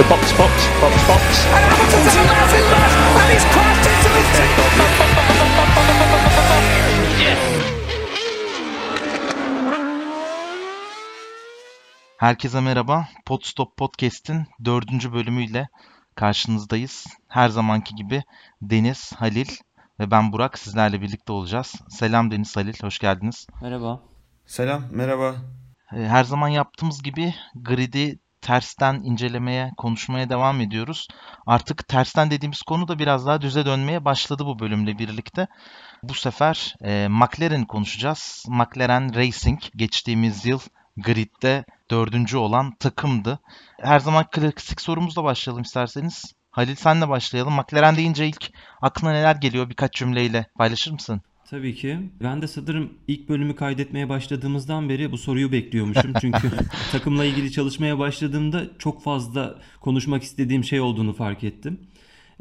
into box, box, box, box. And Hamilton's a laughing left, and he's crashed into the Herkese merhaba. Podstop Podcast'in dördüncü bölümüyle karşınızdayız. Her zamanki gibi Deniz, Halil ve ben Burak sizlerle birlikte olacağız. Selam Deniz, Halil, hoş geldiniz. Merhaba. Selam, merhaba. Ee, Her zaman yaptığımız gibi grid'i tersten incelemeye, konuşmaya devam ediyoruz. Artık tersten dediğimiz konu da biraz daha düze dönmeye başladı bu bölümle birlikte. Bu sefer e, McLaren konuşacağız. McLaren Racing geçtiğimiz yıl gridde dördüncü olan takımdı. Her zaman klasik sorumuzla başlayalım isterseniz. Halil senle başlayalım. McLaren deyince ilk aklına neler geliyor birkaç cümleyle paylaşır mısın? Tabii ki. Ben de sanırım ilk bölümü kaydetmeye başladığımızdan beri bu soruyu bekliyormuşum. Çünkü takımla ilgili çalışmaya başladığımda çok fazla konuşmak istediğim şey olduğunu fark ettim.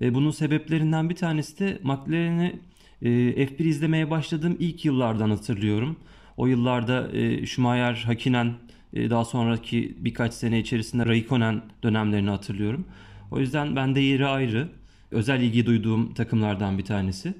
E, bunun sebeplerinden bir tanesi de McLaren'i e, F1 izlemeye başladığım ilk yıllardan hatırlıyorum. O yıllarda e, Schumacher, Hakkinen, e, daha sonraki birkaç sene içerisinde Raikkonen dönemlerini hatırlıyorum. O yüzden bende yeri ayrı. Özel ilgi duyduğum takımlardan bir tanesi.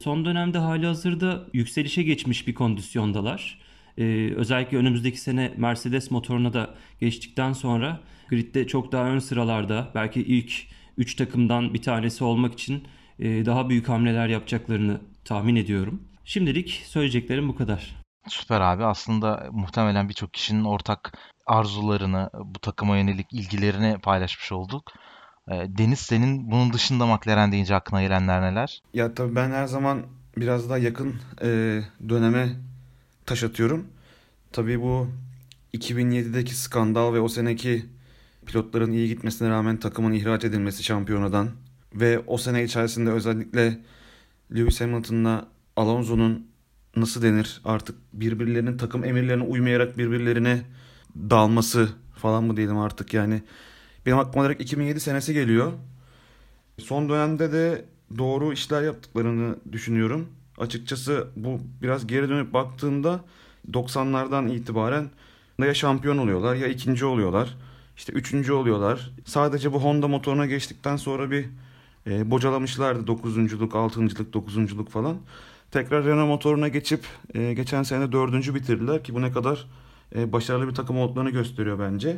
Son dönemde hali hazırda yükselişe geçmiş bir kondisyondalar. Ee, özellikle önümüzdeki sene Mercedes motoruna da geçtikten sonra gridde çok daha ön sıralarda belki ilk 3 takımdan bir tanesi olmak için e, daha büyük hamleler yapacaklarını tahmin ediyorum. Şimdilik söyleyeceklerim bu kadar. Süper abi. Aslında muhtemelen birçok kişinin ortak arzularını, bu takıma yönelik ilgilerini paylaşmış olduk. Ee, Deniz senin bunun dışında McLaren deyince aklına gelenler neler? Ya tabii ben her zaman biraz daha yakın e, döneme taş atıyorum. Tabii bu 2007'deki skandal ve o seneki pilotların iyi gitmesine rağmen takımın ihraç edilmesi şampiyonadan ve o sene içerisinde özellikle Lewis Hamilton'la Alonso'nun nasıl denir artık birbirlerinin takım emirlerine uymayarak birbirlerine dalması falan mı diyelim artık yani. Benim aklıma direkt 2007 senesi geliyor. Son dönemde de doğru işler yaptıklarını düşünüyorum. Açıkçası bu biraz geri dönüp baktığımda 90'lardan itibaren ya şampiyon oluyorlar ya ikinci oluyorlar. İşte üçüncü oluyorlar. Sadece bu Honda motoruna geçtikten sonra bir e, bocalamışlardı. Dokuzunculuk, altıncılık, dokuzunculuk falan. Tekrar Renault motoruna geçip e, geçen sene dördüncü bitirdiler ki bu ne kadar e, başarılı bir takım olduklarını gösteriyor bence.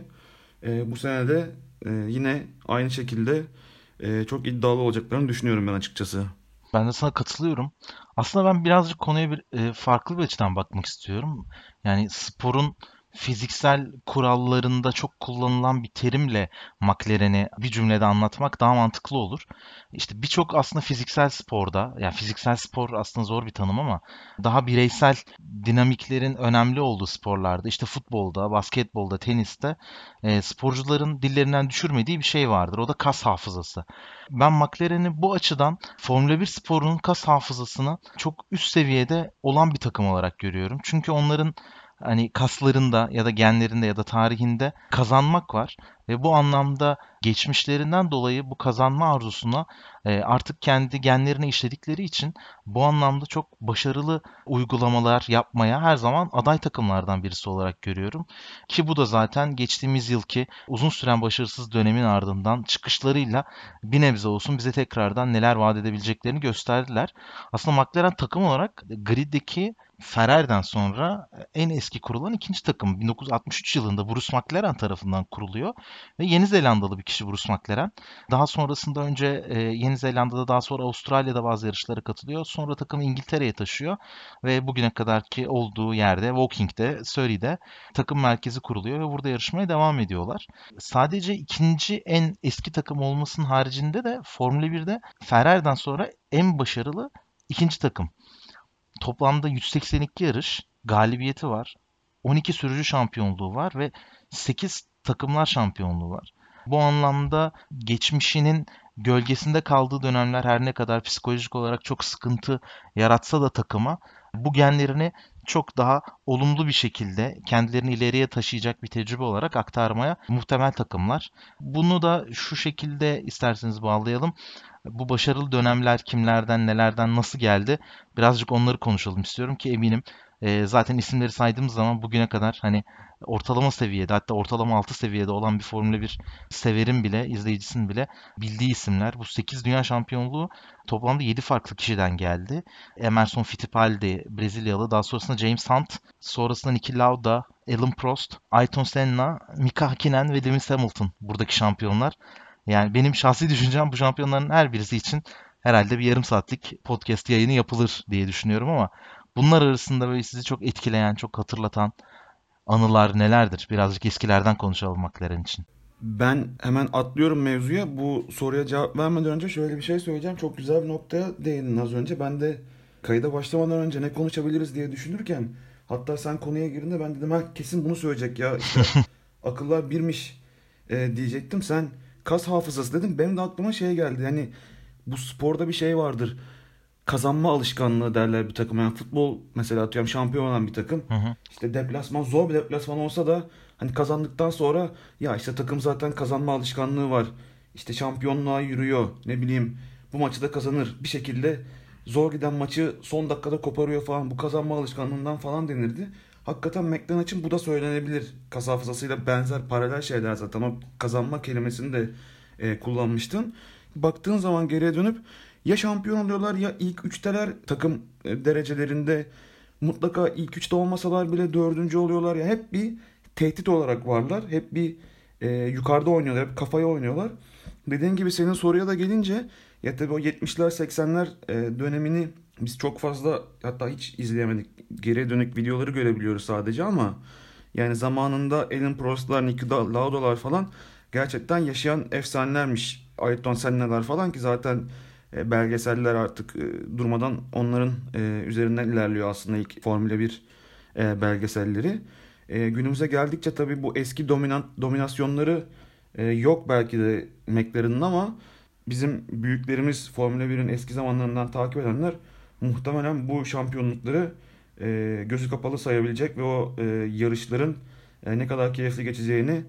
E, bu sene de e, yine aynı şekilde e, çok iddialı olacaklarını düşünüyorum ben açıkçası. Ben de sana katılıyorum. Aslında ben birazcık konuya bir e, farklı bir açıdan bakmak istiyorum. Yani sporun fiziksel kurallarında çok kullanılan bir terimle McLaren'i bir cümlede anlatmak daha mantıklı olur. İşte birçok aslında fiziksel sporda, yani fiziksel spor aslında zor bir tanım ama daha bireysel dinamiklerin önemli olduğu sporlarda, işte futbolda, basketbolda, teniste e, sporcuların dillerinden düşürmediği bir şey vardır. O da kas hafızası. Ben McLaren'i bu açıdan Formula 1 sporunun kas hafızasını çok üst seviyede olan bir takım olarak görüyorum. Çünkü onların hani kaslarında ya da genlerinde ya da tarihinde kazanmak var ve bu anlamda geçmişlerinden dolayı bu kazanma arzusuna e, artık kendi genlerine işledikleri için bu anlamda çok başarılı uygulamalar yapmaya her zaman aday takımlardan birisi olarak görüyorum. Ki bu da zaten geçtiğimiz yılki uzun süren başarısız dönemin ardından çıkışlarıyla bir nebze olsun bize tekrardan neler vaat edebileceklerini gösterdiler. Aslında McLaren takım olarak griddeki Ferrari'den sonra en eski kurulan ikinci takım 1963 yılında Bruce McLaren tarafından kuruluyor ve Yeni Zelandalı bir kişi Bruce McLaren. Daha sonrasında önce e, Yeni Zelanda'da daha sonra Avustralya'da bazı yarışlara katılıyor. Sonra takımı İngiltere'ye taşıyor ve bugüne kadarki olduğu yerde Woking'de, Surrey'de takım merkezi kuruluyor ve burada yarışmaya devam ediyorlar. Sadece ikinci en eski takım olmasının haricinde de Formula 1'de Ferrari'den sonra en başarılı ikinci takım. Toplamda 182 yarış galibiyeti var. 12 sürücü şampiyonluğu var ve 8 takımlar şampiyonluğu var. Bu anlamda geçmişinin gölgesinde kaldığı dönemler her ne kadar psikolojik olarak çok sıkıntı yaratsa da takıma bu genlerini çok daha olumlu bir şekilde kendilerini ileriye taşıyacak bir tecrübe olarak aktarmaya muhtemel takımlar. Bunu da şu şekilde isterseniz bağlayalım. Bu başarılı dönemler kimlerden, nelerden, nasıl geldi? Birazcık onları konuşalım istiyorum ki eminim E, zaten isimleri saydığımız zaman bugüne kadar hani ortalama seviyede hatta ortalama altı seviyede olan bir Formula 1 severin bile, izleyicisinin bile bildiği isimler. Bu 8 dünya şampiyonluğu toplamda 7 farklı kişiden geldi. Emerson Fittipaldi Brezilyalı, daha sonrasında James Hunt, sonrasında Niki Lauda, Alan Prost, Ayrton Senna, Mika Hakkinen ve Lewis Hamilton buradaki şampiyonlar. Yani benim şahsi düşüncem bu şampiyonların her birisi için herhalde bir yarım saatlik podcast yayını yapılır diye düşünüyorum ama bunlar arasında böyle sizi çok etkileyen, çok hatırlatan anılar nelerdir? Birazcık eskilerden konuşalım McLaren için. Ben hemen atlıyorum mevzuya. Bu soruya cevap vermeden önce şöyle bir şey söyleyeceğim. Çok güzel bir noktaya değindin az önce. Ben de kayıda başlamadan önce ne konuşabiliriz diye düşünürken hatta sen konuya girdiğinde ben dedim ha kesin bunu söyleyecek ya. İşte akıllar birmiş e, diyecektim. Sen kas hafızası dedim. Benim de aklıma şey geldi. Yani bu sporda bir şey vardır. Kazanma alışkanlığı derler bir takım. Yani futbol mesela atıyorum şampiyon olan bir takım. Hı hı. İşte deplasman zor bir deplasman olsa da hani kazandıktan sonra ya işte takım zaten kazanma alışkanlığı var. İşte şampiyonluğa yürüyor. Ne bileyim bu maçı da kazanır. Bir şekilde zor giden maçı son dakikada koparıyor falan. Bu kazanma alışkanlığından falan denirdi. Hakikaten McLaren için bu da söylenebilir. Kas hafızasıyla benzer paralel şeyler zaten. O kazanma kelimesini de e, kullanmıştın. Baktığın zaman geriye dönüp ya şampiyon oluyorlar ya ilk üçteler takım e, derecelerinde mutlaka ilk üçte olmasalar bile dördüncü oluyorlar ya hep bir tehdit olarak varlar. Hep bir e, yukarıda oynuyorlar. Hep kafaya oynuyorlar. Dediğin gibi senin soruya da gelince ya tabii o 70'ler 80'ler e, dönemini biz çok fazla hatta hiç izleyemedik. Geriye dönük videoları görebiliyoruz sadece ama yani zamanında Alan Prost'lar, Niki Lauda'lar falan gerçekten yaşayan efsanelermiş. Ayrton Senna'lar falan ki zaten belgeseller artık e, durmadan onların e, üzerinden ilerliyor aslında ilk Formula 1 e, belgeselleri. E, günümüze geldikçe tabii bu eski dominant dominasyonları e, yok belki de McLaren'ın ama bizim büyüklerimiz Formula 1'in eski zamanlarından takip edenler muhtemelen bu şampiyonlukları e, gözü kapalı sayabilecek ve o e, yarışların e, ne kadar keyifli geçeceğini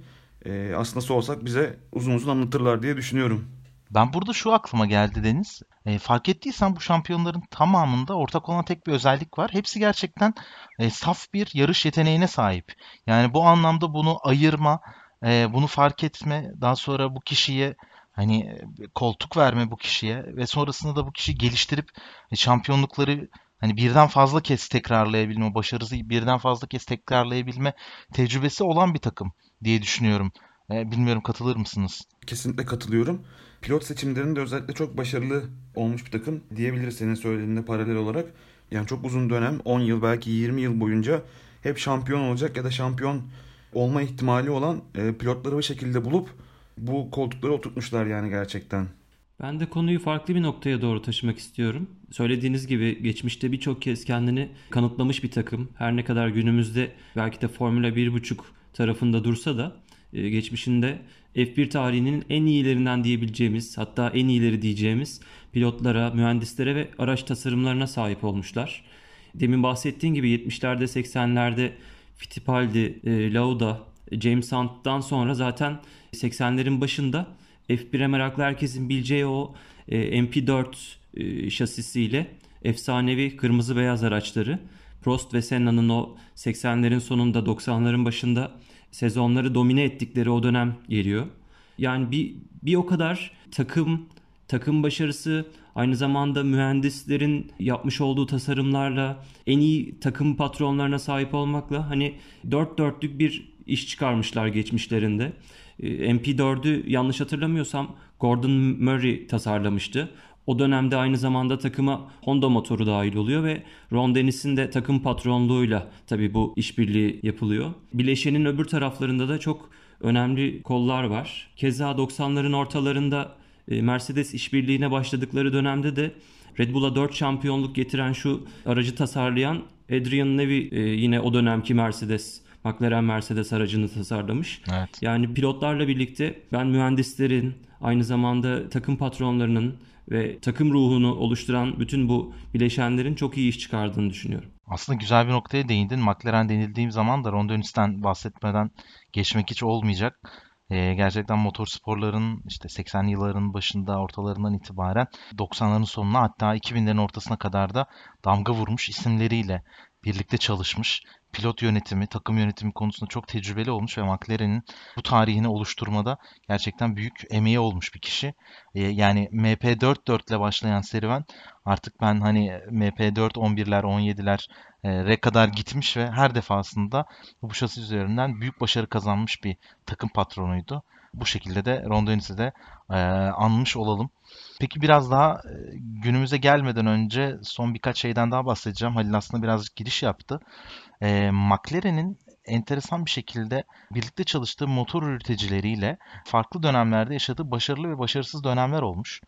e, aslında sorsak bize uzun uzun anlatırlar diye düşünüyorum. Ben burada şu aklıma geldi Deniz. E, fark ettiysen bu şampiyonların tamamında ortak olan tek bir özellik var. Hepsi gerçekten e, saf bir yarış yeteneğine sahip. Yani bu anlamda bunu ayırma, e, bunu fark etme, daha sonra bu kişiye hani e, koltuk verme bu kişiye ve sonrasında da bu kişiyi geliştirip e, şampiyonlukları hani birden fazla kez tekrarlayabilme, başarısı birden fazla kez tekrarlayabilme tecrübesi olan bir takım diye düşünüyorum. E, bilmiyorum katılır mısınız? Kesinlikle katılıyorum. Pilot seçimlerinde özellikle çok başarılı olmuş bir takım diyebiliriz senin söylediğinde paralel olarak. Yani çok uzun dönem 10 yıl belki 20 yıl boyunca hep şampiyon olacak ya da şampiyon olma ihtimali olan e, pilotları bir şekilde bulup bu koltukları oturtmuşlar yani gerçekten. Ben de konuyu farklı bir noktaya doğru taşımak istiyorum. Söylediğiniz gibi geçmişte birçok kez kendini kanıtlamış bir takım. Her ne kadar günümüzde belki de Formula 1.5 tarafında dursa da e, geçmişinde F1 tarihinin en iyilerinden diyebileceğimiz hatta en iyileri diyeceğimiz pilotlara, mühendislere ve araç tasarımlarına sahip olmuşlar. Demin bahsettiğim gibi 70'lerde 80'lerde Fittipaldi, e, Lauda, James Hunt'tan sonra zaten 80'lerin başında F1'e meraklı herkesin bileceği o e, MP4 şasisiyle efsanevi kırmızı beyaz araçları Prost ve Senna'nın o 80'lerin sonunda 90'ların başında sezonları domine ettikleri o dönem geliyor. Yani bir, bir o kadar takım, takım başarısı aynı zamanda mühendislerin yapmış olduğu tasarımlarla en iyi takım patronlarına sahip olmakla hani dört dörtlük bir iş çıkarmışlar geçmişlerinde. Ee, MP4'ü yanlış hatırlamıyorsam Gordon Murray tasarlamıştı. O dönemde aynı zamanda takıma Honda motoru dahil oluyor ve Ron Dennis'in de takım patronluğuyla tabii bu işbirliği yapılıyor. Bileşenin öbür taraflarında da çok önemli kollar var. Keza 90'ların ortalarında e, Mercedes işbirliğine başladıkları dönemde de Red Bull'a 4 şampiyonluk getiren şu aracı tasarlayan Adrian Newey e, yine o dönemki Mercedes McLaren Mercedes aracını tasarlamış. Evet. Yani pilotlarla birlikte ben mühendislerin aynı zamanda takım patronlarının ve takım ruhunu oluşturan bütün bu bileşenlerin çok iyi iş çıkardığını düşünüyorum. Aslında güzel bir noktaya değindin. McLaren denildiğim zaman da Ron Dennis'ten bahsetmeden geçmek hiç olmayacak. E, gerçekten motorsporların işte 80'li yılların başında ortalarından itibaren 90'ların sonuna hatta 2000'lerin ortasına kadar da damga vurmuş isimleriyle birlikte çalışmış. Pilot yönetimi, takım yönetimi konusunda çok tecrübeli olmuş ve McLaren'in bu tarihini oluşturmada gerçekten büyük emeği olmuş bir kişi. E, yani MP4-4 ile başlayan serüven artık ben hani MP4 11'ler, 17'ler e, re kadar gitmiş ve her defasında bu şasi üzerinden büyük başarı kazanmış bir takım patronuydu. Bu şekilde de Ron Dennis'i de e, anmış olalım. Peki biraz daha e, günümüze gelmeden önce son birkaç şeyden daha bahsedeceğim. Halil aslında birazcık giriş yaptı. E, McLaren'in enteresan bir şekilde birlikte çalıştığı motor üreticileriyle farklı dönemlerde yaşadığı başarılı ve başarısız dönemler olmuş.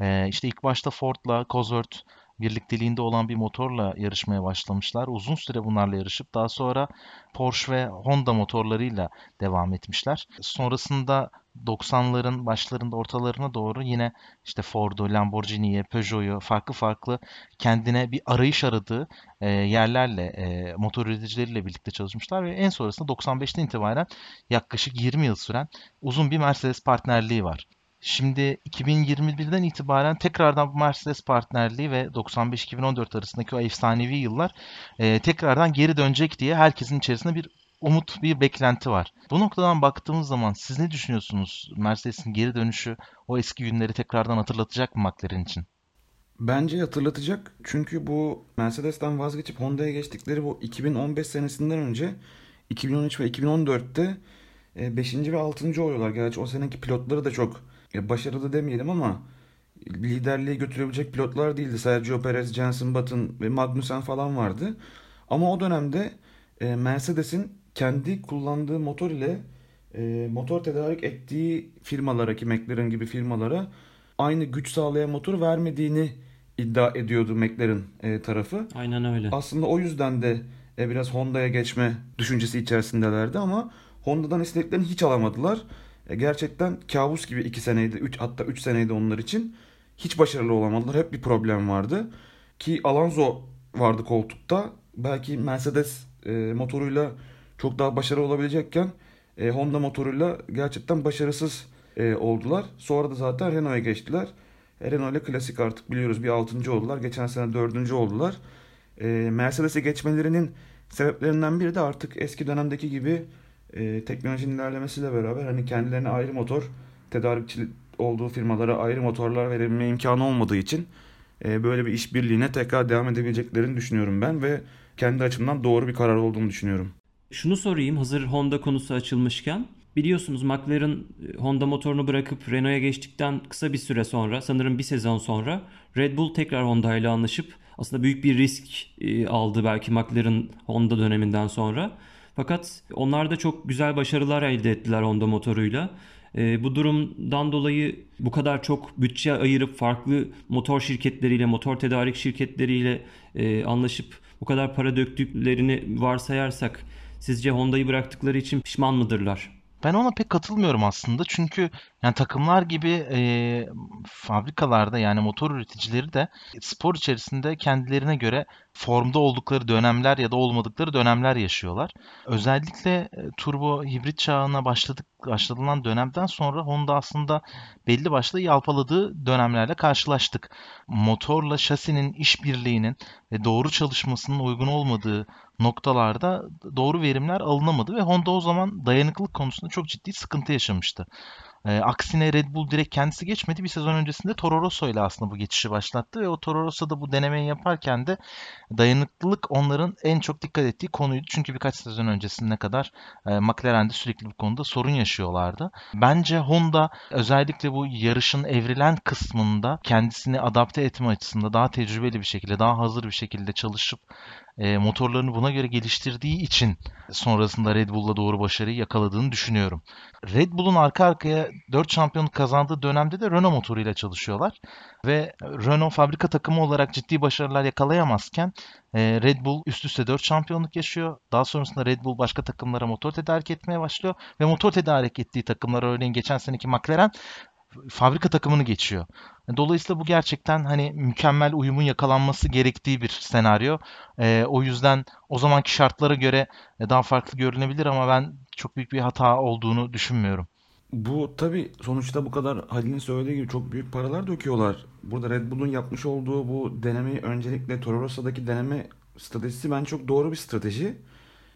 E, işte ilk başta Ford'la Cosworth birlikteliğinde olan bir motorla yarışmaya başlamışlar. Uzun süre bunlarla yarışıp daha sonra Porsche ve Honda motorlarıyla devam etmişler. Sonrasında 90'ların başlarında ortalarına doğru yine işte Ford'u, Lamborghini'yi, Peugeot'u farklı farklı kendine bir arayış aradığı e, yerlerle e, motor üreticileriyle birlikte çalışmışlar ve en sonrasında 95'ten itibaren yaklaşık 20 yıl süren uzun bir Mercedes partnerliği var. Şimdi 2021'den itibaren tekrardan bu Mercedes partnerliği ve 95-2014 arasındaki o efsanevi yıllar e, tekrardan geri dönecek diye herkesin içerisinde bir umut, bir beklenti var. Bu noktadan baktığımız zaman siz ne düşünüyorsunuz? Mercedes'in geri dönüşü o eski günleri tekrardan hatırlatacak mı McLaren için? Bence hatırlatacak. Çünkü bu Mercedes'ten vazgeçip Honda'ya geçtikleri bu 2015 senesinden önce 2013 ve 2014'te 5. ve 6. oluyorlar. Gerçi o seneki pilotları da çok başarılı demeyelim ama liderliği götürebilecek pilotlar değildi. Sergio Perez, Jenson Button ve Magnussen falan vardı. Ama o dönemde e, Mercedes'in kendi kullandığı motor ile e, motor tedarik ettiği firmalara ki McLaren gibi firmalara aynı güç sağlayan motor vermediğini iddia ediyordu McLaren e, tarafı. Aynen öyle. Aslında o yüzden de biraz Honda'ya geçme düşüncesi içerisindelerdi ama Honda'dan istediklerini hiç alamadılar. E, gerçekten kabus gibi 2 seneydi, 3 hatta 3 seneydi onlar için. Hiç başarılı olamadılar. Hep bir problem vardı. Ki Alonso vardı koltukta. Belki Mercedes e, motoruyla çok daha başarılı olabilecekken e, Honda motoruyla gerçekten başarısız e, oldular. Sonra da zaten Renault'a geçtiler. E, Renault ile klasik artık biliyoruz bir 6. oldular. Geçen sene 4. oldular. E, Mercedes'e geçmelerinin sebeplerinden biri de artık eski dönemdeki gibi e, teknolojinin ilerlemesiyle beraber hani kendilerine ayrı motor tedarikçi olduğu firmalara ayrı motorlar verebilme imkanı olmadığı için e, böyle bir işbirliğine tekrar devam edebileceklerini düşünüyorum ben ve kendi açımdan doğru bir karar olduğunu düşünüyorum. Şunu sorayım hazır Honda konusu açılmışken. Biliyorsunuz McLaren e, Honda motorunu bırakıp Renault'a geçtikten kısa bir süre sonra sanırım bir sezon sonra Red Bull tekrar Honda ile anlaşıp aslında büyük bir risk e, aldı belki McLaren Honda döneminden sonra. Fakat onlar da çok güzel başarılar elde ettiler Honda motoruyla. E, bu durumdan dolayı bu kadar çok bütçe ayırıp farklı motor şirketleriyle, motor tedarik şirketleriyle e, anlaşıp bu kadar para döktüklerini varsayarsak sizce Honda'yı bıraktıkları için pişman mıdırlar? Ben ona pek katılmıyorum aslında. Çünkü yani takımlar gibi e, fabrikalarda yani motor üreticileri de spor içerisinde kendilerine göre formda oldukları dönemler ya da olmadıkları dönemler yaşıyorlar. Özellikle e, turbo hibrit çağına başladık başladılan dönemden sonra Honda aslında belli başlı yalpaladığı dönemlerle karşılaştık. Motorla şasinin işbirliğinin ve doğru çalışmasının uygun olmadığı noktalarda doğru verimler alınamadı ve Honda o zaman dayanıklılık konusunda çok ciddi sıkıntı yaşamıştı. E, aksine Red Bull direkt kendisi geçmedi. Bir sezon öncesinde Toro Rosso ile aslında bu geçişi başlattı ve o Toro Rosso'da bu denemeyi yaparken de dayanıklılık onların en çok dikkat ettiği konuydu. Çünkü birkaç sezon öncesine kadar e, McLaren'de sürekli bu konuda sorun yaşıyorlardı. Bence Honda özellikle bu yarışın evrilen kısmında kendisini adapte etme açısından daha tecrübeli bir şekilde, daha hazır bir şekilde çalışıp e, motorlarını buna göre geliştirdiği için sonrasında Red Bull'la doğru başarıyı yakaladığını düşünüyorum. Red Bull'un arka arkaya 4 şampiyonluk kazandığı dönemde de Renault motoruyla çalışıyorlar. Ve Renault fabrika takımı olarak ciddi başarılar yakalayamazken e, Red Bull üst üste 4 şampiyonluk yaşıyor. Daha sonrasında Red Bull başka takımlara motor tedarik etmeye başlıyor. Ve motor tedarik ettiği takımlar örneğin geçen seneki McLaren fabrika takımını geçiyor. Dolayısıyla bu gerçekten hani mükemmel uyumun yakalanması gerektiği bir senaryo. E, o yüzden o zamanki şartlara göre daha farklı görünebilir ama ben çok büyük bir hata olduğunu düşünmüyorum. Bu tabii sonuçta bu kadar Halil'in söylediği gibi çok büyük paralar döküyorlar. Burada Red Bull'un yapmış olduğu bu denemeyi öncelikle Toro Rosso'daki deneme stratejisi ben çok doğru bir strateji.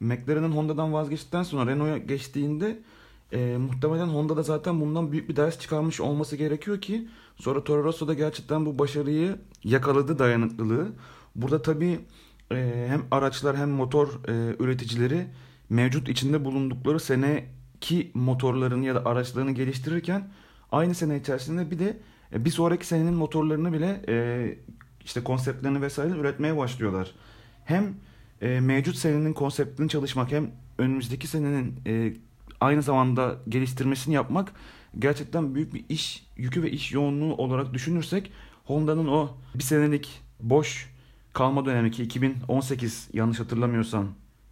McLaren'ın Honda'dan vazgeçtikten sonra Renault'a geçtiğinde e, muhtemelen Honda da zaten bundan büyük bir ders çıkarmış olması gerekiyor ki sonra Toro Rosso da gerçekten bu başarıyı yakaladı dayanıklılığı. Burada tabii e, hem araçlar hem motor e, üreticileri mevcut içinde bulundukları seneki motorlarını ya da araçlarını geliştirirken aynı sene içerisinde bir de e, bir sonraki senenin motorlarını bile e, işte konseptlerini vesaire üretmeye başlıyorlar. Hem e, mevcut senenin konseptini çalışmak hem önümüzdeki senenin e, aynı zamanda geliştirmesini yapmak gerçekten büyük bir iş yükü ve iş yoğunluğu olarak düşünürsek Honda'nın o bir senelik boş kalma dönemi ki 2018 yanlış hatırlamıyorsam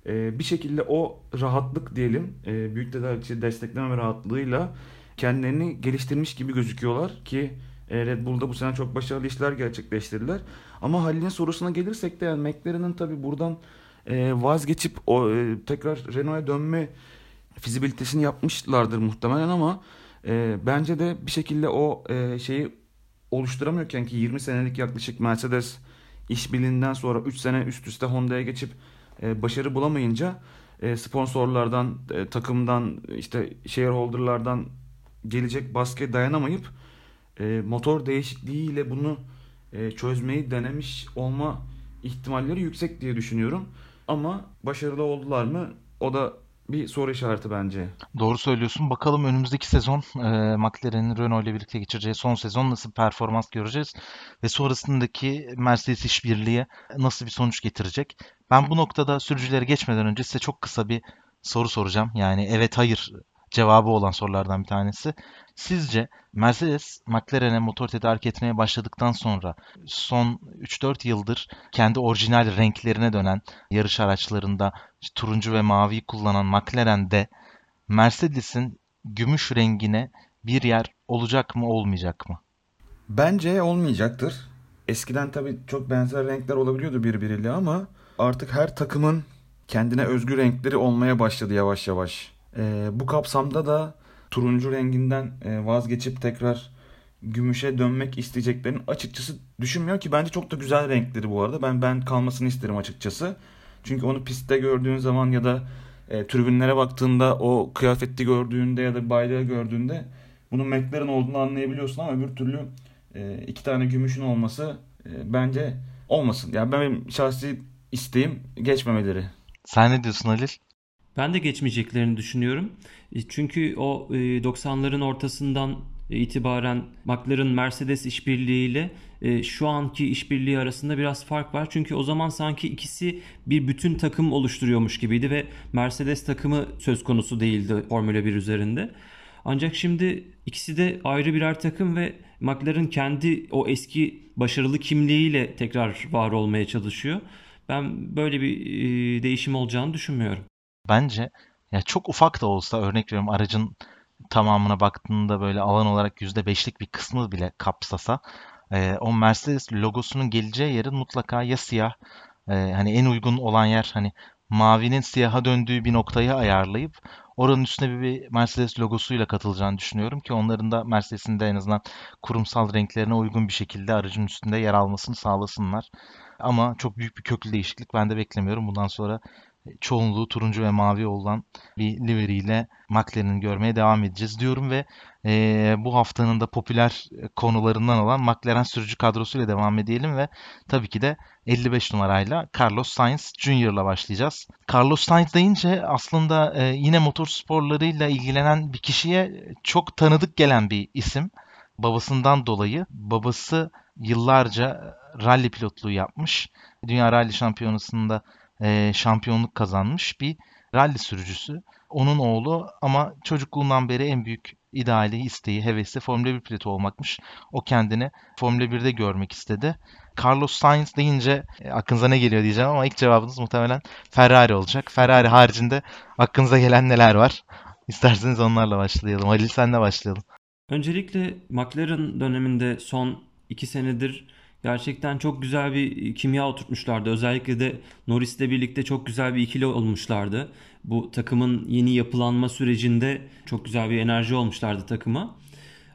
e, bir şekilde o rahatlık diyelim e, büyük tedarikçi destekleme rahatlığıyla kendilerini geliştirmiş gibi gözüküyorlar ki e, Red Bull'da bu sene çok başarılı işler gerçekleştirdiler. Ama Halil'in sorusuna gelirsek de yani McLaren'ın tabi buradan vazgeçip o tekrar Renault'a dönme fizibilitesini yapmışlardır muhtemelen ama e, bence de bir şekilde o e, şeyi oluşturamıyorken ki 20 senelik yaklaşık Mercedes işbirliğinden sonra 3 sene üst üste Honda'ya geçip e, başarı bulamayınca e, sponsorlardan, e, takımdan, işte shareholderlardan gelecek baskıya dayanamayıp e, motor değişikliğiyle bunu e, çözmeyi denemiş olma ihtimalleri yüksek diye düşünüyorum. Ama başarılı oldular mı? O da bir soru işareti bence. Doğru söylüyorsun. Bakalım önümüzdeki sezon e, McLaren'in Renault ile birlikte geçireceği son sezon nasıl performans göreceğiz ve sonrasındaki Mercedes işbirliği nasıl bir sonuç getirecek? Ben bu noktada sürücüleri geçmeden önce size çok kısa bir soru soracağım. Yani evet hayır cevabı olan sorulardan bir tanesi. Sizce Mercedes McLaren'e motor tedarik etmeye başladıktan sonra son 3-4 yıldır kendi orijinal renklerine dönen yarış araçlarında turuncu ve maviyi kullanan McLaren'de Mercedes'in gümüş rengine bir yer olacak mı olmayacak mı? Bence olmayacaktır. Eskiden tabii çok benzer renkler olabiliyordu birbiriyle ama artık her takımın kendine özgü renkleri olmaya başladı yavaş yavaş. Ee, bu kapsamda da turuncu renginden e, vazgeçip tekrar gümüşe dönmek isteyeceklerini açıkçası düşünmüyor ki bence çok da güzel renkleri bu arada. Ben ben kalmasını isterim açıkçası. Çünkü onu pistte gördüğün zaman ya da e, tribünlere baktığında o kıyafeti gördüğünde ya da bayrağı gördüğünde bunun McLaren olduğunu anlayabiliyorsun ama öbür türlü e, iki tane gümüşün olması e, bence olmasın. Yani benim şahsi isteğim geçmemeleri. Sen ne diyorsun Halil? Ben de geçmeyeceklerini düşünüyorum. E, çünkü o 90'ların e, ortasından itibaren McLaren Mercedes işbirliğiyle e, şu anki işbirliği arasında biraz fark var. Çünkü o zaman sanki ikisi bir bütün takım oluşturuyormuş gibiydi ve Mercedes takımı söz konusu değildi Formula 1 üzerinde. Ancak şimdi ikisi de ayrı birer takım ve McLaren kendi o eski başarılı kimliğiyle tekrar var olmaya çalışıyor. Ben böyle bir değişim olacağını düşünmüyorum. Bence ya çok ufak da olsa örnek veriyorum aracın tamamına baktığında böyle alan olarak %5'lik bir kısmı bile kapsasa e, o Mercedes logosunun geleceği yerin mutlaka ya siyah e, hani en uygun olan yer hani mavinin siyaha döndüğü bir noktayı ayarlayıp oranın üstüne bir, Mercedes logosuyla katılacağını düşünüyorum ki onların da Mercedes'in de en azından kurumsal renklerine uygun bir şekilde aracın üstünde yer almasını sağlasınlar. Ama çok büyük bir köklü değişiklik ben de beklemiyorum. Bundan sonra çoğunluğu turuncu ve mavi olan bir livery ile McLaren'i görmeye devam edeceğiz diyorum ve e, bu haftanın da popüler konularından olan McLaren sürücü kadrosuyla devam edelim ve tabii ki de 55 numarayla Carlos Sainz ile başlayacağız. Carlos Sainz deyince aslında e, yine motorsporlarıyla ilgilenen bir kişiye çok tanıdık gelen bir isim. Babasından dolayı babası yıllarca rally pilotluğu yapmış. Dünya Rally Şampiyonası'nda e, şampiyonluk kazanmış bir rally sürücüsü. Onun oğlu ama çocukluğundan beri en büyük ideali, isteği, hevesi Formula 1 pilotu olmakmış. O kendini Formula 1'de görmek istedi. Carlos Sainz deyince e, aklınıza ne geliyor diyeceğim ama ilk cevabınız muhtemelen Ferrari olacak. Ferrari haricinde aklınıza gelen neler var? İsterseniz onlarla başlayalım. Halil senle başlayalım. Öncelikle McLaren döneminde son iki senedir Gerçekten çok güzel bir kimya oturtmuşlardı. Özellikle de Norris'le birlikte çok güzel bir ikili olmuşlardı. Bu takımın yeni yapılanma sürecinde çok güzel bir enerji olmuşlardı takıma.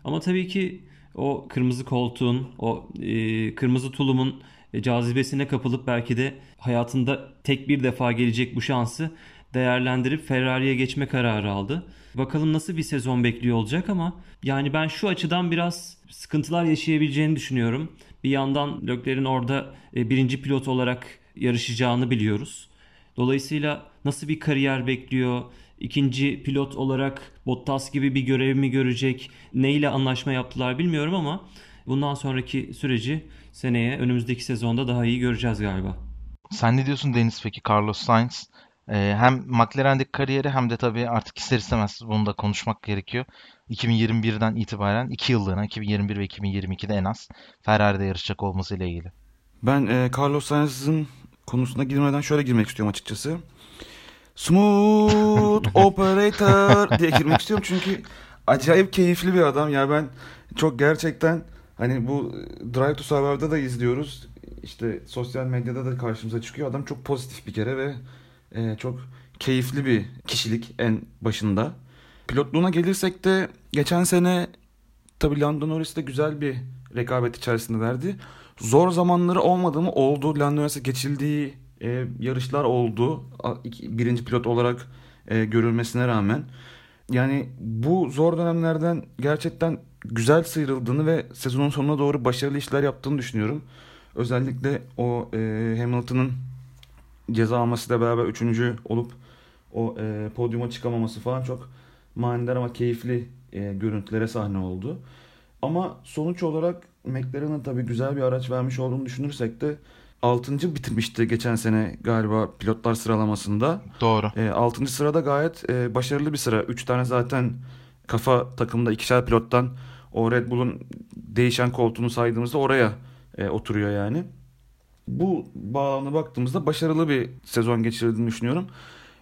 Ama tabii ki o kırmızı koltuğun, o e, kırmızı tulumun cazibesine kapılıp belki de hayatında tek bir defa gelecek bu şansı değerlendirip Ferrari'ye geçme kararı aldı. Bakalım nasıl bir sezon bekliyor olacak ama yani ben şu açıdan biraz sıkıntılar yaşayabileceğini düşünüyorum. Bir yandan Lökler'in orada e, birinci pilot olarak yarışacağını biliyoruz. Dolayısıyla nasıl bir kariyer bekliyor? İkinci pilot olarak Bottas gibi bir görev mi görecek? Neyle anlaşma yaptılar bilmiyorum ama bundan sonraki süreci seneye önümüzdeki sezonda daha iyi göreceğiz galiba. Sen ne diyorsun Deniz peki Carlos Sainz? Ee, hem McLaren'deki kariyeri hem de tabii artık ister istemez bunu da konuşmak gerekiyor. 2021'den itibaren 2 yıllığına 2021 ve 2022'de en az Ferrari'de yarışacak olması ile ilgili. Ben e, Carlos Sainz'ın konusuna girmeden şöyle girmek istiyorum açıkçası. Smooth operator diye girmek istiyorum çünkü acayip keyifli bir adam. Ya ben çok gerçekten hani bu Drive to Survive'da da izliyoruz. İşte sosyal medyada da karşımıza çıkıyor. Adam çok pozitif bir kere ve e, çok keyifli bir kişilik en başında. Pilotluğuna gelirsek de geçen sene tabii Lando Norris de güzel bir rekabet içerisinde verdi. Zor zamanları olmadı mı? Oldu. Lando Norris'e geçildiği e, yarışlar oldu. Birinci pilot olarak e, görülmesine rağmen. Yani bu zor dönemlerden gerçekten güzel sıyrıldığını ve sezonun sonuna doğru başarılı işler yaptığını düşünüyorum. Özellikle o e, Hamilton'ın ceza almasıyla beraber üçüncü olup o e, podyuma çıkamaması falan çok manidar ama keyifli e, görüntülere sahne oldu. Ama sonuç olarak McLaren'ın tabii güzel bir araç vermiş olduğunu düşünürsek de 6. bitirmişti geçen sene galiba pilotlar sıralamasında. Doğru. E, 6. sırada gayet e, başarılı bir sıra. 3 tane zaten kafa takımda ikişer pilottan o Red Bull'un değişen koltuğunu saydığımızda oraya e, oturuyor yani. Bu bağlamda baktığımızda başarılı bir sezon geçirdiğini düşünüyorum.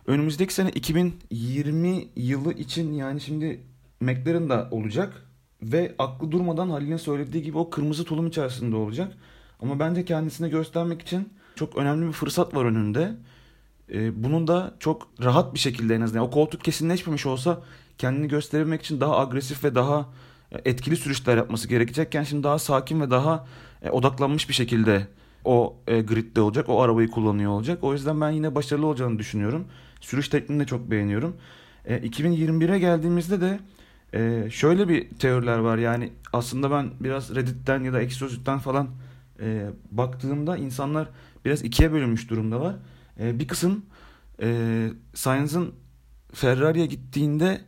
Önümüzdeki sene 2020 yılı için yani şimdi McLaren da olacak ve aklı durmadan Halil'in söylediği gibi o kırmızı tulum içerisinde olacak. Ama bence kendisine göstermek için çok önemli bir fırsat var önünde. Ee, bunun da çok rahat bir şekilde en azından o koltuk kesinleşmemiş olsa kendini gösterebilmek için daha agresif ve daha e, etkili sürüşler yapması gerekecekken şimdi daha sakin ve daha e, odaklanmış bir şekilde o e, gridde olacak. O arabayı kullanıyor olacak. O yüzden ben yine başarılı olacağını düşünüyorum. Sürüş tekniğini de çok beğeniyorum. E, 2021'e geldiğimizde de e, şöyle bir teoriler var. Yani aslında ben biraz Reddit'ten ya da Exosit'ten falan e, baktığımda insanlar biraz ikiye bölünmüş durumdalar. E, bir kısım e, Sainz'ın Ferrari'ye gittiğinde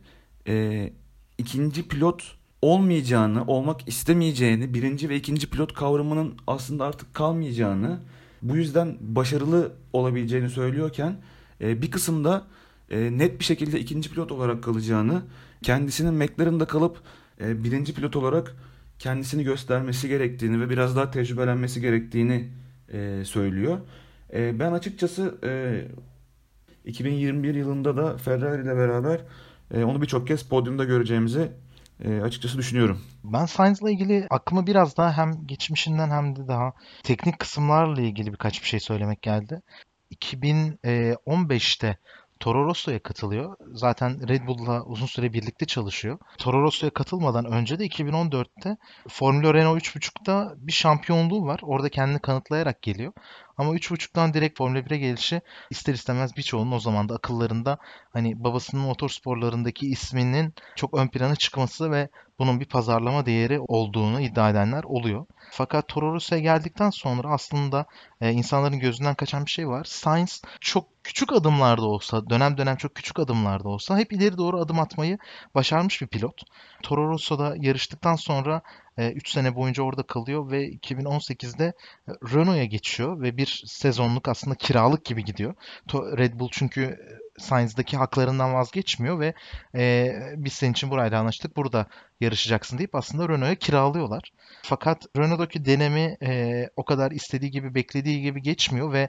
e, ikinci pilot olmayacağını, olmak istemeyeceğini, birinci ve ikinci pilot kavramının aslında artık kalmayacağını, bu yüzden başarılı olabileceğini söylüyorken e, bir kısımda e, net bir şekilde ikinci pilot olarak kalacağını, kendisinin McLaren'da kalıp e, birinci pilot olarak kendisini göstermesi gerektiğini ve biraz daha tecrübelenmesi gerektiğini e, söylüyor. E, ben açıkçası e, 2021 yılında da Ferrari ile beraber e, onu birçok kez podyumda göreceğimizi e, açıkçası düşünüyorum. Ben Sainz'la ilgili aklıma biraz daha hem geçmişinden hem de daha teknik kısımlarla ilgili birkaç bir şey söylemek geldi. 2015'te Toro Rosso'ya katılıyor. Zaten Red Bull'la uzun süre birlikte çalışıyor. Toro Rosso'ya katılmadan önce de 2014'te Formula Renault 3.5'da bir şampiyonluğu var. Orada kendini kanıtlayarak geliyor. Ama 3.5'tan direkt Formula 1'e gelişi ister istemez birçoğunun o zaman da akıllarında hani babasının motorsporlarındaki isminin çok ön plana çıkması ve bunun bir pazarlama değeri olduğunu iddia edenler oluyor. Fakat Toro Rosso'ya geldikten sonra aslında e, insanların gözünden kaçan bir şey var. Science çok küçük adımlarda olsa, dönem dönem çok küçük adımlarda olsa hep ileri doğru adım atmayı başarmış bir pilot. Toro Rosso'da yarıştıktan sonra 3 sene boyunca orada kalıyor ve 2018'de Renault'a geçiyor ve bir sezonluk aslında kiralık gibi gidiyor. Red Bull çünkü Sainz'daki haklarından vazgeçmiyor ve e, biz senin için burayla anlaştık burada yarışacaksın deyip aslında Renault'a kiralıyorlar. Fakat Renault'daki denemi e, o kadar istediği gibi beklediği gibi geçmiyor ve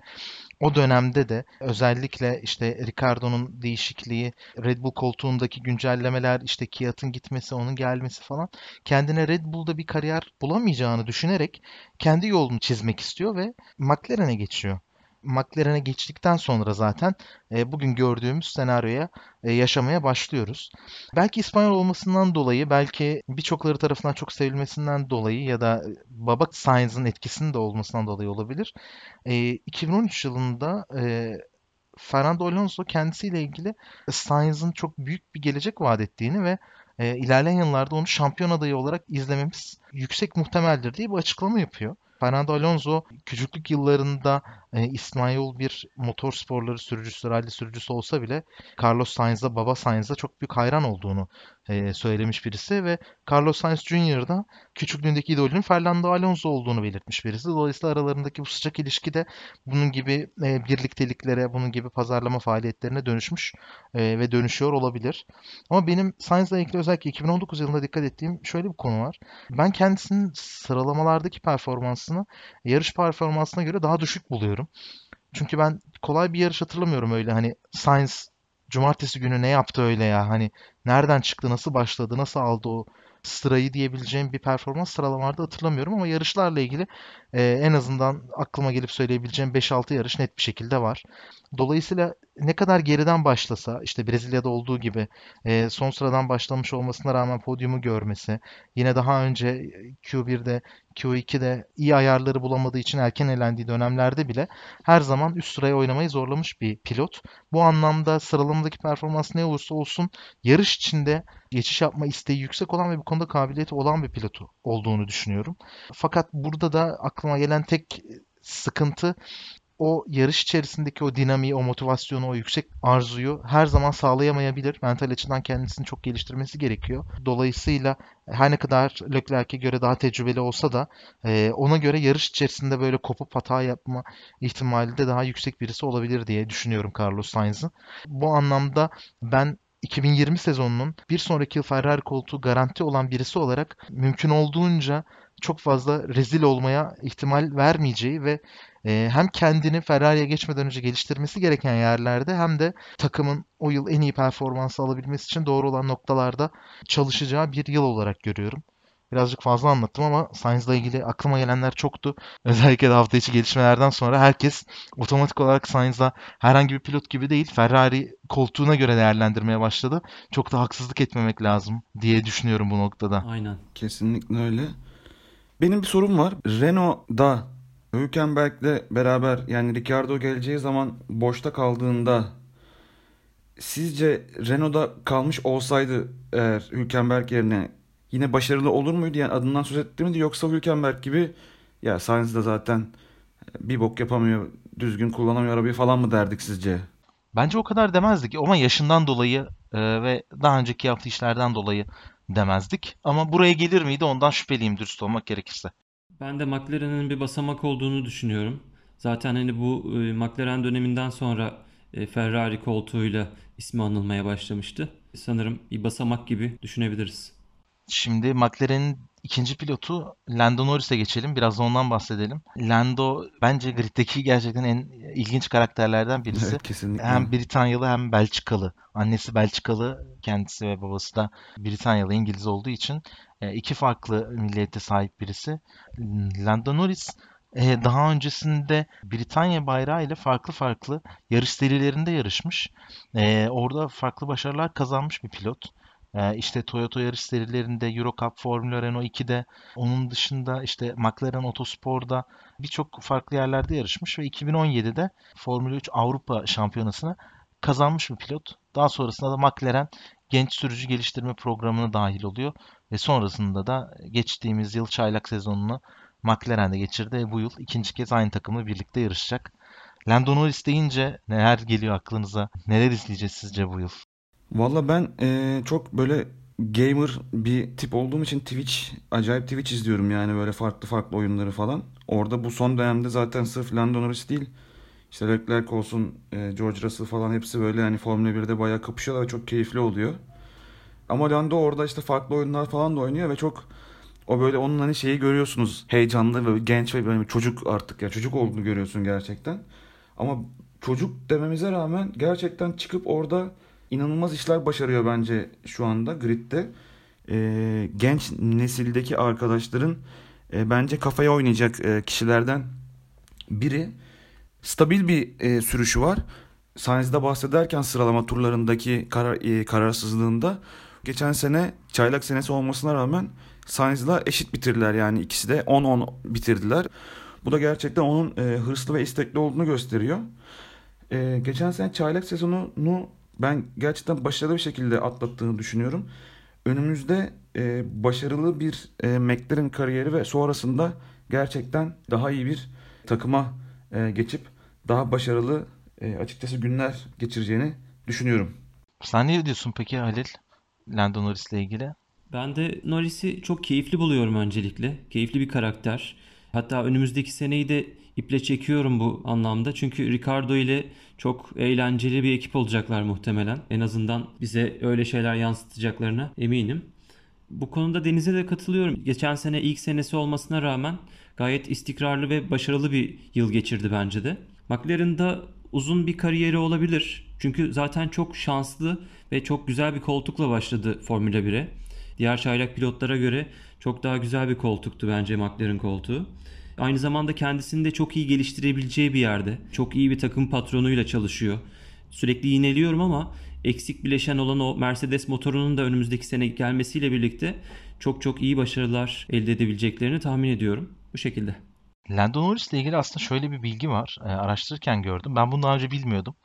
o dönemde de özellikle işte Ricardo'nun değişikliği, Red Bull koltuğundaki güncellemeler, işte Kiat'ın gitmesi, onun gelmesi falan kendine Red Bull'da bir kariyer bulamayacağını düşünerek kendi yolunu çizmek istiyor ve McLaren'e geçiyor. McLaren'e geçtikten sonra zaten e, bugün gördüğümüz senaryoya e, yaşamaya başlıyoruz. Belki İspanyol olmasından dolayı, belki birçokları tarafından çok sevilmesinden dolayı ya da baba Sainz'ın etkisinin de olmasından dolayı olabilir. E, 2013 yılında e, Fernando Alonso kendisiyle ilgili Sainz'ın çok büyük bir gelecek vaat ettiğini ve e, ilerleyen yıllarda onu şampiyon adayı olarak izlememiz yüksek muhtemeldir diye bir açıklama yapıyor. Fernando Alonso küçüklük yıllarında e, İspanyol bir motor sporları sürücüsü, rally sürücüsü olsa bile Carlos Sainz'a, baba Sainz'a çok büyük hayran olduğunu e, söylemiş birisi ve Carlos Sainz Jr. da küçüklüğündeki idolünün Fernando Alonso olduğunu belirtmiş birisi. Dolayısıyla aralarındaki bu sıcak ilişki de bunun gibi e, birlikteliklere, bunun gibi pazarlama faaliyetlerine dönüşmüş e, ve dönüşüyor olabilir. Ama benim Sainz'la ilgili özellikle 2019 yılında dikkat ettiğim şöyle bir konu var. Ben kendisinin sıralamalardaki performansını yarış performansına göre daha düşük buluyorum. Çünkü ben kolay bir yarış hatırlamıyorum öyle hani Sainz cumartesi günü ne yaptı öyle ya hani nereden çıktı nasıl başladı nasıl aldı o sırayı diyebileceğim bir performans sıralamalarda hatırlamıyorum ama yarışlarla ilgili e, en azından aklıma gelip söyleyebileceğim 5-6 yarış net bir şekilde var. Dolayısıyla ne kadar geriden başlasa işte Brezilya'da olduğu gibi e, son sıradan başlamış olmasına rağmen podyumu görmesi yine daha önce Q1'de Q2'de iyi ayarları bulamadığı için erken elendiği dönemlerde bile her zaman üst sıraya oynamayı zorlamış bir pilot. Bu anlamda sıralamadaki performans ne olursa olsun yarış içinde geçiş yapma isteği yüksek olan ve bu konuda kabiliyeti olan bir pilot olduğunu düşünüyorum. Fakat burada da aklıma gelen tek sıkıntı o yarış içerisindeki o dinamiği, o motivasyonu, o yüksek arzuyu her zaman sağlayamayabilir. Mental açıdan kendisini çok geliştirmesi gerekiyor. Dolayısıyla her ne kadar Leclerc'e göre daha tecrübeli olsa da e, ona göre yarış içerisinde böyle kopup hata yapma ihtimali de daha yüksek birisi olabilir diye düşünüyorum Carlos Sainz'ın. Bu anlamda ben 2020 sezonunun bir sonraki yıl Ferrari koltuğu garanti olan birisi olarak mümkün olduğunca çok fazla rezil olmaya ihtimal vermeyeceği ve e, hem kendini Ferrari'ye geçmeden önce geliştirmesi gereken yerlerde hem de takımın o yıl en iyi performansı alabilmesi için doğru olan noktalarda çalışacağı bir yıl olarak görüyorum. Birazcık fazla anlattım ama Sainz'la ilgili aklıma gelenler çoktu. Özellikle de hafta içi gelişmelerden sonra herkes otomatik olarak Sainz'la herhangi bir pilot gibi değil Ferrari koltuğuna göre değerlendirmeye başladı. Çok da haksızlık etmemek lazım diye düşünüyorum bu noktada. Aynen. Kesinlikle öyle. Benim bir sorum var. Renault'da Hülkenberg'le beraber yani Ricardo geleceği zaman boşta kaldığında sizce Renault'da kalmış olsaydı eğer Hülkenberg yerine yine başarılı olur muydu? Yani adından söz etti miydi yoksa Hülkenberg gibi ya Sainz de zaten bir bok yapamıyor, düzgün kullanamıyor arabayı falan mı derdik sizce? Bence o kadar demezdik ama yaşından dolayı e, ve daha önceki yaptığı işlerden dolayı demezdik. Ama buraya gelir miydi ondan şüpheliyim dürüst olmak gerekirse. Ben de McLaren'in bir basamak olduğunu düşünüyorum. Zaten hani bu e, McLaren döneminden sonra e, Ferrari koltuğuyla ismi anılmaya başlamıştı. Sanırım bir basamak gibi düşünebiliriz. Şimdi McLaren'in ikinci pilotu Lando Norris'e geçelim. Biraz da ondan bahsedelim. Lando bence griddeki gerçekten en ilginç karakterlerden birisi. Evet kesinlikle. Hem Britanyalı hem Belçikalı. Annesi Belçikalı, kendisi ve babası da Britanyalı İngiliz olduğu için e, iki farklı milliyete sahip birisi. Lando Norris e, daha öncesinde Britanya bayrağı ile farklı farklı yarış serilerinde yarışmış. E, orada farklı başarılar kazanmış bir pilot. İşte Toyota yarış serilerinde, Euro Cup, Formula Renault 2'de, onun dışında işte McLaren Otospor'da birçok farklı yerlerde yarışmış ve 2017'de Formula 3 Avrupa Şampiyonası'nı kazanmış bir pilot. Daha sonrasında da McLaren genç sürücü geliştirme programına dahil oluyor ve sonrasında da geçtiğimiz yıl çaylak sezonunu McLaren'de geçirdi ve bu yıl ikinci kez aynı takımla birlikte yarışacak. Lando Norris deyince neler geliyor aklınıza? Neler izleyeceğiz sizce bu yıl? Valla ben e, çok böyle gamer bir tip olduğum için Twitch, acayip Twitch izliyorum yani böyle farklı farklı oyunları falan. Orada bu son dönemde zaten sırf Lando Norris değil, İşte Leclerc olsun, e, George Russell falan hepsi böyle hani Formula 1'de bayağı kapışıyorlar ve çok keyifli oluyor. Ama Lando orada işte farklı oyunlar falan da oynuyor ve çok o böyle onun hani şeyi görüyorsunuz. Heyecanlı ve genç ve böyle çocuk artık ya çocuk olduğunu görüyorsun gerçekten. Ama çocuk dememize rağmen gerçekten çıkıp orada inanılmaz işler başarıyor bence şu anda gridde. Ee, genç nesildeki arkadaşların e, bence kafaya oynayacak e, kişilerden biri. Stabil bir e, sürüşü var. Sainz'de bahsederken sıralama turlarındaki karar, e, kararsızlığında geçen sene çaylak senesi olmasına rağmen Sainz'la eşit bitirdiler yani ikisi de 10-10 bitirdiler. Bu da gerçekten onun e, hırslı ve istekli olduğunu gösteriyor. E, geçen sene çaylak sezonunu ben gerçekten başarılı bir şekilde atlattığını düşünüyorum. Önümüzde e, başarılı bir e, McLaren kariyeri ve sonrasında gerçekten daha iyi bir takıma e, geçip daha başarılı e, açıkçası günler geçireceğini düşünüyorum. Sen ne diyorsun peki Halil? Lando Norris ile ilgili? Ben de Norris'i çok keyifli buluyorum öncelikle. Keyifli bir karakter. Hatta önümüzdeki seneyi de iple çekiyorum bu anlamda. Çünkü Ricardo ile çok eğlenceli bir ekip olacaklar muhtemelen. En azından bize öyle şeyler yansıtacaklarına eminim. Bu konuda Deniz'e de katılıyorum. Geçen sene ilk senesi olmasına rağmen gayet istikrarlı ve başarılı bir yıl geçirdi bence de. McLaren'da uzun bir kariyeri olabilir. Çünkü zaten çok şanslı ve çok güzel bir koltukla başladı Formula 1'e. Diğer çaylak pilotlara göre çok daha güzel bir koltuktu bence McLaren koltuğu. Aynı zamanda kendisini de çok iyi geliştirebileceği bir yerde. Çok iyi bir takım patronuyla çalışıyor. Sürekli yineliyorum ama eksik bileşen olan o Mercedes motorunun da önümüzdeki sene gelmesiyle birlikte çok çok iyi başarılar elde edebileceklerini tahmin ediyorum. Bu şekilde. Lando Norris ile ilgili aslında şöyle bir bilgi var. E, araştırırken gördüm. Ben bunu daha önce bilmiyordum.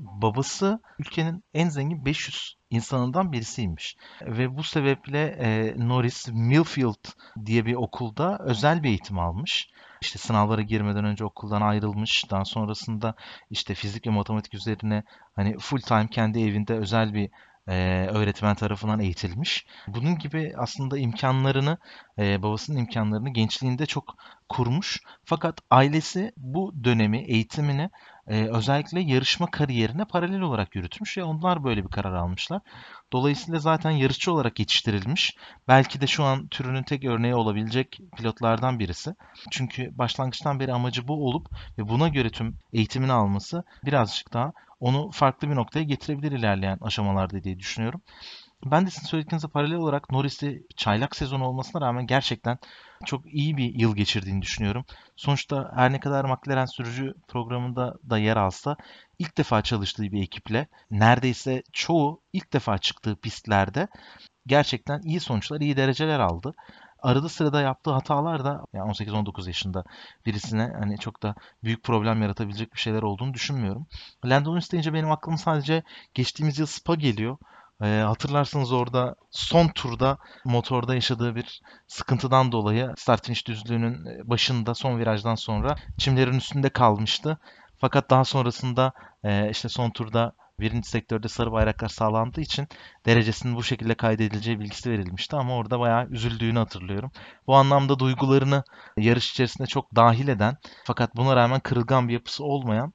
Babası ülkenin en zengin 500 insanından birisiymiş. Ve bu sebeple e, Norris Millfield diye bir okulda özel bir eğitim almış. İşte sınavlara girmeden önce okuldan ayrılmış. Daha sonrasında işte fizik ve matematik üzerine hani full time kendi evinde özel bir e, öğretmen tarafından eğitilmiş. Bunun gibi aslında imkanlarını, e, babasının imkanlarını gençliğinde çok kurmuş. Fakat ailesi bu dönemi, eğitimini e, özellikle yarışma kariyerine paralel olarak yürütmüş ve onlar böyle bir karar almışlar. Dolayısıyla zaten yarışçı olarak yetiştirilmiş. Belki de şu an türünün tek örneği olabilecek pilotlardan birisi. Çünkü başlangıçtan beri amacı bu olup ve buna göre tüm eğitimini alması birazcık daha onu farklı bir noktaya getirebilir ilerleyen aşamalarda diye düşünüyorum. Ben de sizin söylediğinize paralel olarak Norris'i çaylak sezonu olmasına rağmen gerçekten çok iyi bir yıl geçirdiğini düşünüyorum. Sonuçta her ne kadar McLaren sürücü programında da yer alsa ilk defa çalıştığı bir ekiple neredeyse çoğu ilk defa çıktığı pistlerde gerçekten iyi sonuçlar, iyi dereceler aldı. Arada sırada yaptığı hatalar da yani 18-19 yaşında birisine hani çok da büyük problem yaratabilecek bir şeyler olduğunu düşünmüyorum. Landon isteyince benim aklıma sadece geçtiğimiz yıl Spa geliyor. E, hatırlarsınız orada son turda motorda yaşadığı bir sıkıntıdan dolayı start finish düzlüğünün başında son virajdan sonra çimlerin üstünde kalmıştı. Fakat daha sonrasında e, işte son turda birinci sektörde sarı bayraklar sağlandığı için derecesinin bu şekilde kaydedileceği bilgisi verilmişti ama orada bayağı üzüldüğünü hatırlıyorum. Bu anlamda duygularını yarış içerisinde çok dahil eden fakat buna rağmen kırılgan bir yapısı olmayan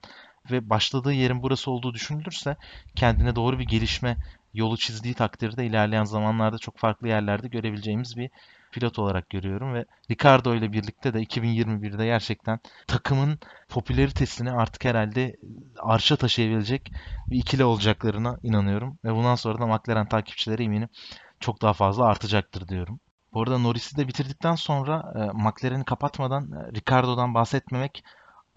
ve başladığı yerin burası olduğu düşünülürse kendine doğru bir gelişme yolu çizdiği takdirde ilerleyen zamanlarda çok farklı yerlerde görebileceğimiz bir pilot olarak görüyorum ve Ricardo ile birlikte de 2021'de gerçekten takımın popülaritesini artık herhalde arşa taşıyabilecek bir ikili olacaklarına inanıyorum ve bundan sonra da McLaren takipçileri eminim çok daha fazla artacaktır diyorum. Bu arada Norris'i de bitirdikten sonra e, McLaren'i kapatmadan e, Ricardo'dan bahsetmemek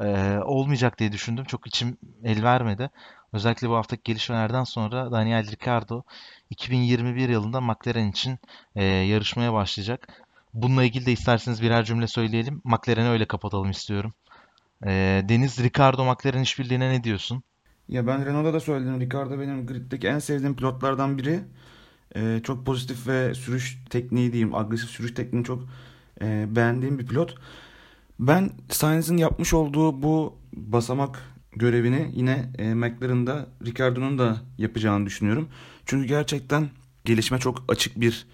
e, olmayacak diye düşündüm. Çok içim el vermedi. Özellikle bu haftaki gelişmelerden sonra Daniel Ricciardo 2021 yılında McLaren için e, yarışmaya başlayacak. Bununla ilgili de isterseniz birer cümle söyleyelim. McLaren'i öyle kapatalım istiyorum. E, Deniz Ricardo McLaren işbirliğine ne diyorsun? Ya ben Renault'da da söyledim. Ricardo benim griddeki en sevdiğim pilotlardan biri. Ee, çok pozitif ve sürüş tekniği diyeyim. Agresif sürüş tekniğini çok e, beğendiğim bir pilot. Ben Sainz'in yapmış olduğu bu basamak görevini yine e, McLaren'da Ricardo'nun da yapacağını düşünüyorum. Çünkü gerçekten gelişme çok açık bir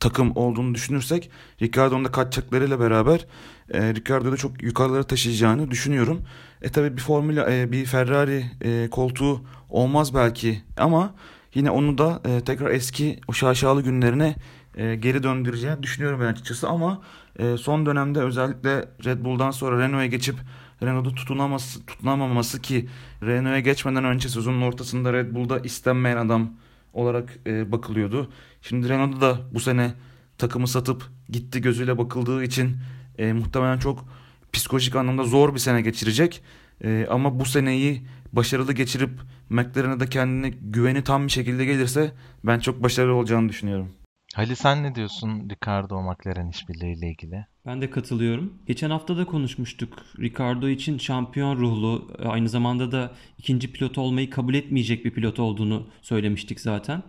takım olduğunu düşünürsek Ricardo'nun da kaçacaklarıyla beraber e, Ricardo'yu da çok yukarılara taşıyacağını düşünüyorum. E tabi bir Formula e, bir Ferrari e, koltuğu olmaz belki ama yine onu da e, tekrar eski o şaşalı günlerine e, geri döndüreceğini düşünüyorum ben açıkçası ama e, son dönemde özellikle Red Bull'dan sonra Renault'a geçip Renault'da tutunaması, tutunamaması ki Renault'a geçmeden önce sezonun ortasında Red Bull'da istenmeyen adam olarak e, bakılıyordu. Şimdi Renault'da da bu sene takımı satıp gitti gözüyle bakıldığı için e, muhtemelen çok psikolojik anlamda zor bir sene geçirecek. E, ama bu seneyi başarılı geçirip McLaren'e de kendine güveni tam bir şekilde gelirse ben çok başarılı olacağını düşünüyorum. Halil sen ne diyorsun Ricardo McLaren işbirliğiyle ilgili? Ben de katılıyorum. Geçen hafta da konuşmuştuk. Ricardo için şampiyon ruhlu, aynı zamanda da ikinci pilot olmayı kabul etmeyecek bir pilot olduğunu söylemiştik zaten.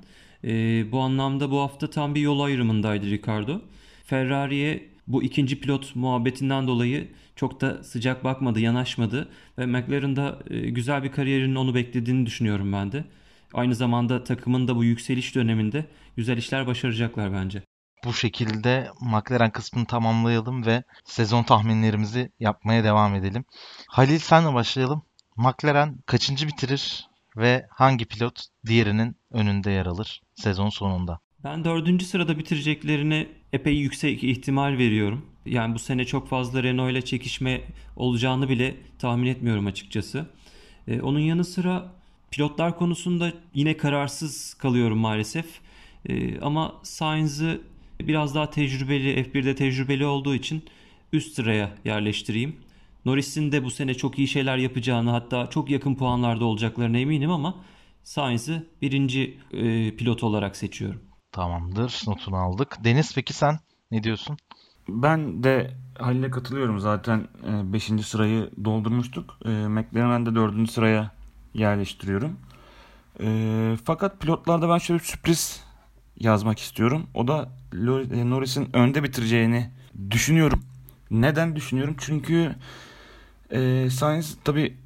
Ee, bu anlamda bu hafta tam bir yol ayrımındaydı Ricardo. Ferrari'ye bu ikinci pilot muhabbetinden dolayı çok da sıcak bakmadı, yanaşmadı ve McLaren'da e, güzel bir kariyerinin onu beklediğini düşünüyorum ben de. Aynı zamanda takımın da bu yükseliş döneminde güzel işler başaracaklar bence. Bu şekilde McLaren kısmını tamamlayalım ve sezon tahminlerimizi yapmaya devam edelim. Halil senle başlayalım. McLaren kaçıncı bitirir ve hangi pilot diğerinin önünde yer alır sezon sonunda? Ben dördüncü sırada bitireceklerine epey yüksek ihtimal veriyorum. Yani bu sene çok fazla Renault ile çekişme olacağını bile tahmin etmiyorum açıkçası. Ee, onun yanı sıra pilotlar konusunda yine kararsız kalıyorum maalesef. Ee, ama Sainz'ı biraz daha tecrübeli, F1'de tecrübeli olduğu için üst sıraya yerleştireyim. Norris'in de bu sene çok iyi şeyler yapacağını hatta çok yakın puanlarda olacaklarına eminim ama Sainz'ı birinci e, pilot olarak seçiyorum. Tamamdır. Notunu aldık. Deniz peki sen ne diyorsun? Ben de Halil'e katılıyorum. Zaten 5. E, sırayı doldurmuştuk. E, McLaren'ı de 4. sıraya yerleştiriyorum. E, fakat pilotlarda ben şöyle bir sürpriz yazmak istiyorum. O da e, Norris'in önde bitireceğini düşünüyorum. Neden düşünüyorum? Çünkü e, Sainz tabi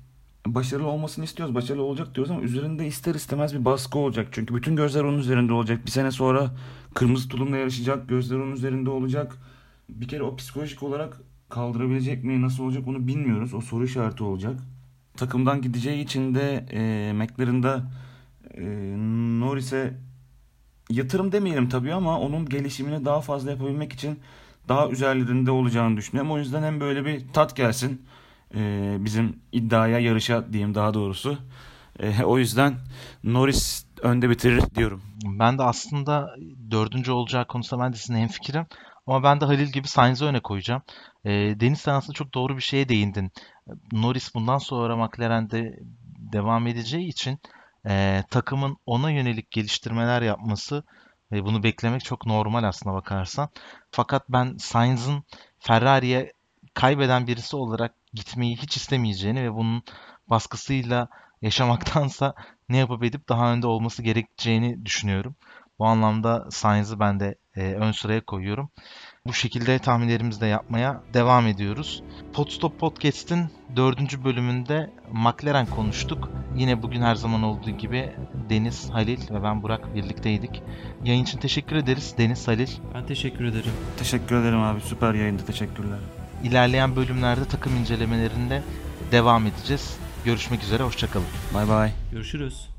başarılı olmasını istiyoruz. Başarılı olacak diyoruz ama üzerinde ister istemez bir baskı olacak. Çünkü bütün gözler onun üzerinde olacak. Bir sene sonra kırmızı tulumla yarışacak. Gözler onun üzerinde olacak. Bir kere o psikolojik olarak kaldırabilecek mi? Nasıl olacak onu bilmiyoruz. O soru işareti olacak. Takımdan gideceği için de e, McLaren'da e, Norris'e yatırım demeyelim tabii ama onun gelişimini daha fazla yapabilmek için daha üzerlerinde olacağını düşünüyorum. O yüzden hem böyle bir tat gelsin e, bizim iddiaya yarışa diyeyim daha doğrusu. E, o yüzden Norris önde bitirir diyorum. Ben de aslında dördüncü olacağı konusunda ben de sizin hemfikirim. Ama ben de Halil gibi Sainz'ı öne koyacağım. E, Deniz sen aslında çok doğru bir şeye değindin. Norris bundan sonra McLaren'de devam edeceği için e, takımın ona yönelik geliştirmeler yapması ve bunu beklemek çok normal aslına bakarsan. Fakat ben Sainz'ın Ferrari'ye kaybeden birisi olarak gitmeyi hiç istemeyeceğini ve bunun baskısıyla yaşamaktansa ne yapıp edip daha önde olması gerekeceğini düşünüyorum. Bu anlamda Sainz'ı ben de e, ön sıraya koyuyorum. Bu şekilde tahminlerimizi de yapmaya devam ediyoruz. Podstop Podcast'in dördüncü bölümünde McLaren konuştuk. Yine bugün her zaman olduğu gibi Deniz, Halil ve ben Burak birlikteydik. Yayın için teşekkür ederiz Deniz, Halil. Ben teşekkür ederim. Teşekkür ederim abi. Süper yayındı. Teşekkürler. İlerleyen bölümlerde takım incelemelerinde devam edeceğiz. Görüşmek üzere, hoşçakalın. Bay bay. Görüşürüz.